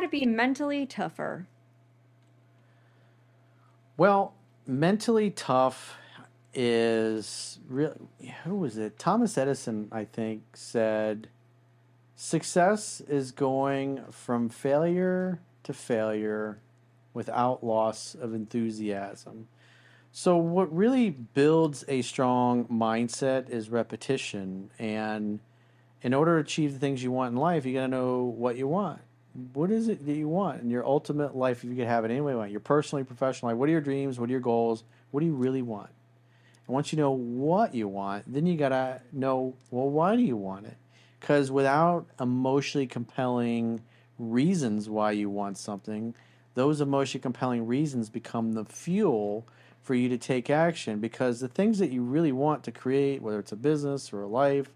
to be mentally tougher? Well, mentally tough is really who was it? Thomas Edison, I think, said success is going from failure to failure without loss of enthusiasm. So, what really builds a strong mindset is repetition. And in order to achieve the things you want in life, you got to know what you want. What is it that you want in your ultimate life? If you could have it any way you want, your personally, life what are your dreams? What are your goals? What do you really want? And once you know what you want, then you got to know, well, why do you want it? Because without emotionally compelling reasons why you want something, those emotionally compelling reasons become the fuel for you to take action because the things that you really want to create, whether it's a business or a life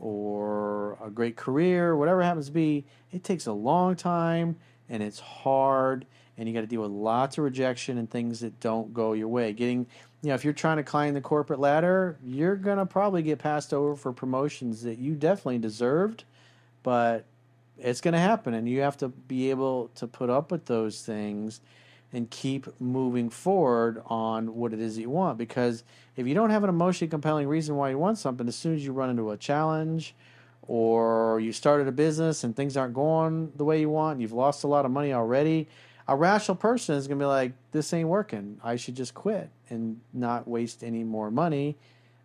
or a great career, whatever happens to be, it takes a long time and it's hard and you got to deal with lots of rejection and things that don't go your way. Getting, you know, if you're trying to climb the corporate ladder, you're going to probably get passed over for promotions that you definitely deserved, but it's going to happen and you have to be able to put up with those things and keep moving forward on what it is that you want. Because if you don't have an emotionally compelling reason why you want something, as soon as you run into a challenge or you started a business and things aren't going the way you want, you've lost a lot of money already, a rational person is going to be like, this ain't working. I should just quit and not waste any more money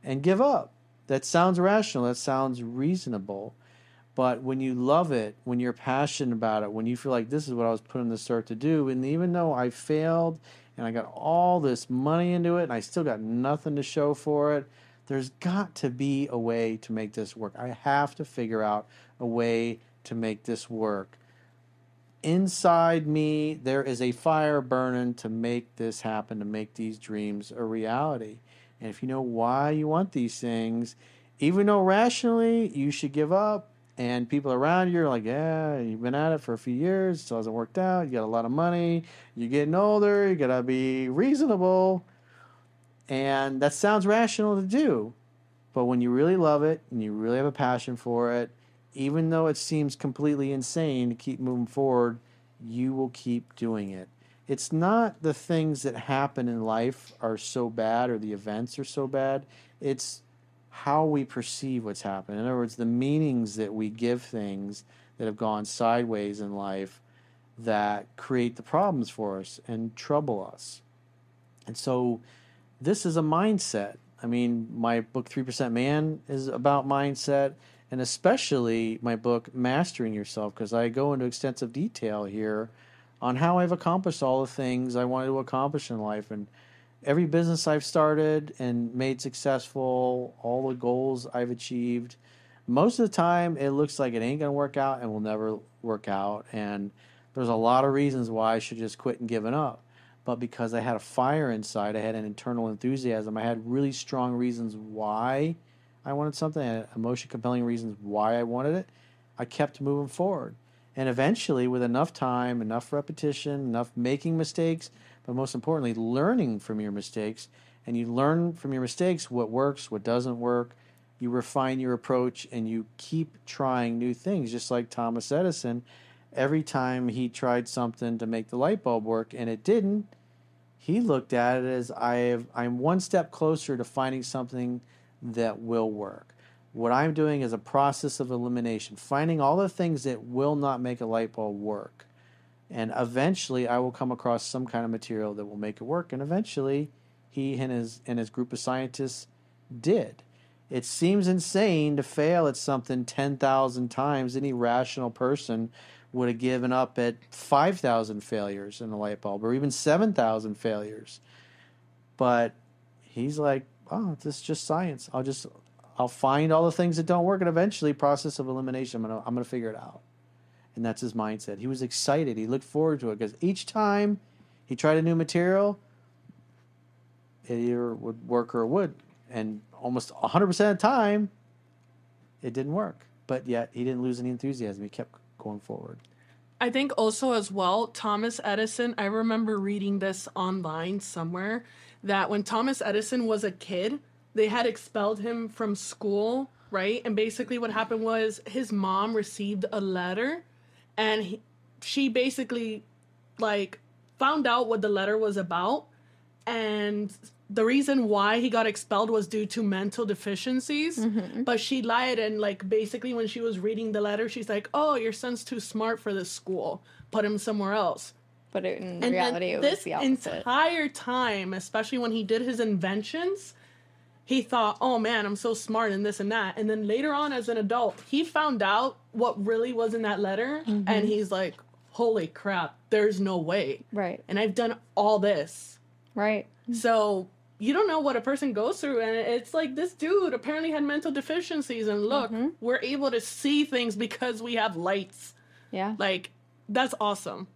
and give up. That sounds rational. That sounds reasonable. But when you love it, when you're passionate about it, when you feel like this is what I was put on this earth to do, and even though I failed and I got all this money into it and I still got nothing to show for it, there's got to be a way to make this work. I have to figure out a way to make this work. Inside me, there is a fire burning to make this happen, to make these dreams a reality. And if you know why you want these things, even though rationally you should give up, and people around you are like, yeah, you've been at it for a few years, it still hasn't worked out, you got a lot of money, you're getting older, you gotta be reasonable. And that sounds rational to do. But when you really love it and you really have a passion for it, even though it seems completely insane to keep moving forward, you will keep doing it. It's not the things that happen in life are so bad or the events are so bad. It's how we perceive what's happened. In other words, the meanings that we give things that have gone sideways in life that create the problems for us and trouble us. And so this is a mindset. I mean, my book 3% Man is about mindset, and especially my book Mastering Yourself, because I go into extensive detail here on how I've accomplished all the things I wanted to accomplish in life and every business I've started and made successful, all the goals I've achieved, most of the time it looks like it ain't going to work out and will never work out. And there's a lot of reasons why I should just quit and give up. But because I had a fire inside, I had an internal enthusiasm, I had really strong reasons why I wanted something, I emotion compelling reasons why I wanted it. I kept moving forward. And eventually, with enough time, enough repetition, enough making mistakes, but most importantly, learning from your mistakes. And you learn from your mistakes what works, what doesn't work. You refine your approach and you keep trying new things, just like Thomas Edison. Every time he tried something to make the light bulb work and it didn't, he looked at it as I have, I'm one step closer to finding something that will work. What I'm doing is a process of elimination, finding all the things that will not make a light bulb work and eventually I will come across some kind of material that will make it work. And eventually, he and his and his group of scientists did. It seems insane to fail at something ten thousand times. Any rational person would have given up at five thousand failures in a light bulb, or even seven thousand failures. But he's like, "Oh, this is just science. I'll just I'll find all the things that don't work, and eventually, process of elimination. I'm gonna I'm gonna figure it out." and that's his mindset. He was excited. He looked forward to it because each time he tried a new material, it either would work or it would, and almost 100% of the time, it didn't work. But yet he didn't lose any enthusiasm. He kept going forward. I think also as well, Thomas Edison. I remember reading this online somewhere that when Thomas Edison was a kid, they had expelled him from school, right? And basically, what happened was his mom received a letter and he, she basically like found out what the letter was about and the reason why he got expelled was due to mental deficiencies Mm-hmm. but she lied and like basically when she was reading the letter she's like oh your son's too smart for this school put him somewhere else But in and reality, it this was the opposite. entire time especially when he did his inventions he thought oh man i'm so smart and this and that and then later on as an adult he found out what really was in that letter Mm-hmm. and he's like holy crap there's no way right. and i've done all this Right. so you don't know what a person goes through and it's like this dude apparently had mental deficiencies and look Mm-hmm. we're able to see things because we have lights Yeah. like that's awesome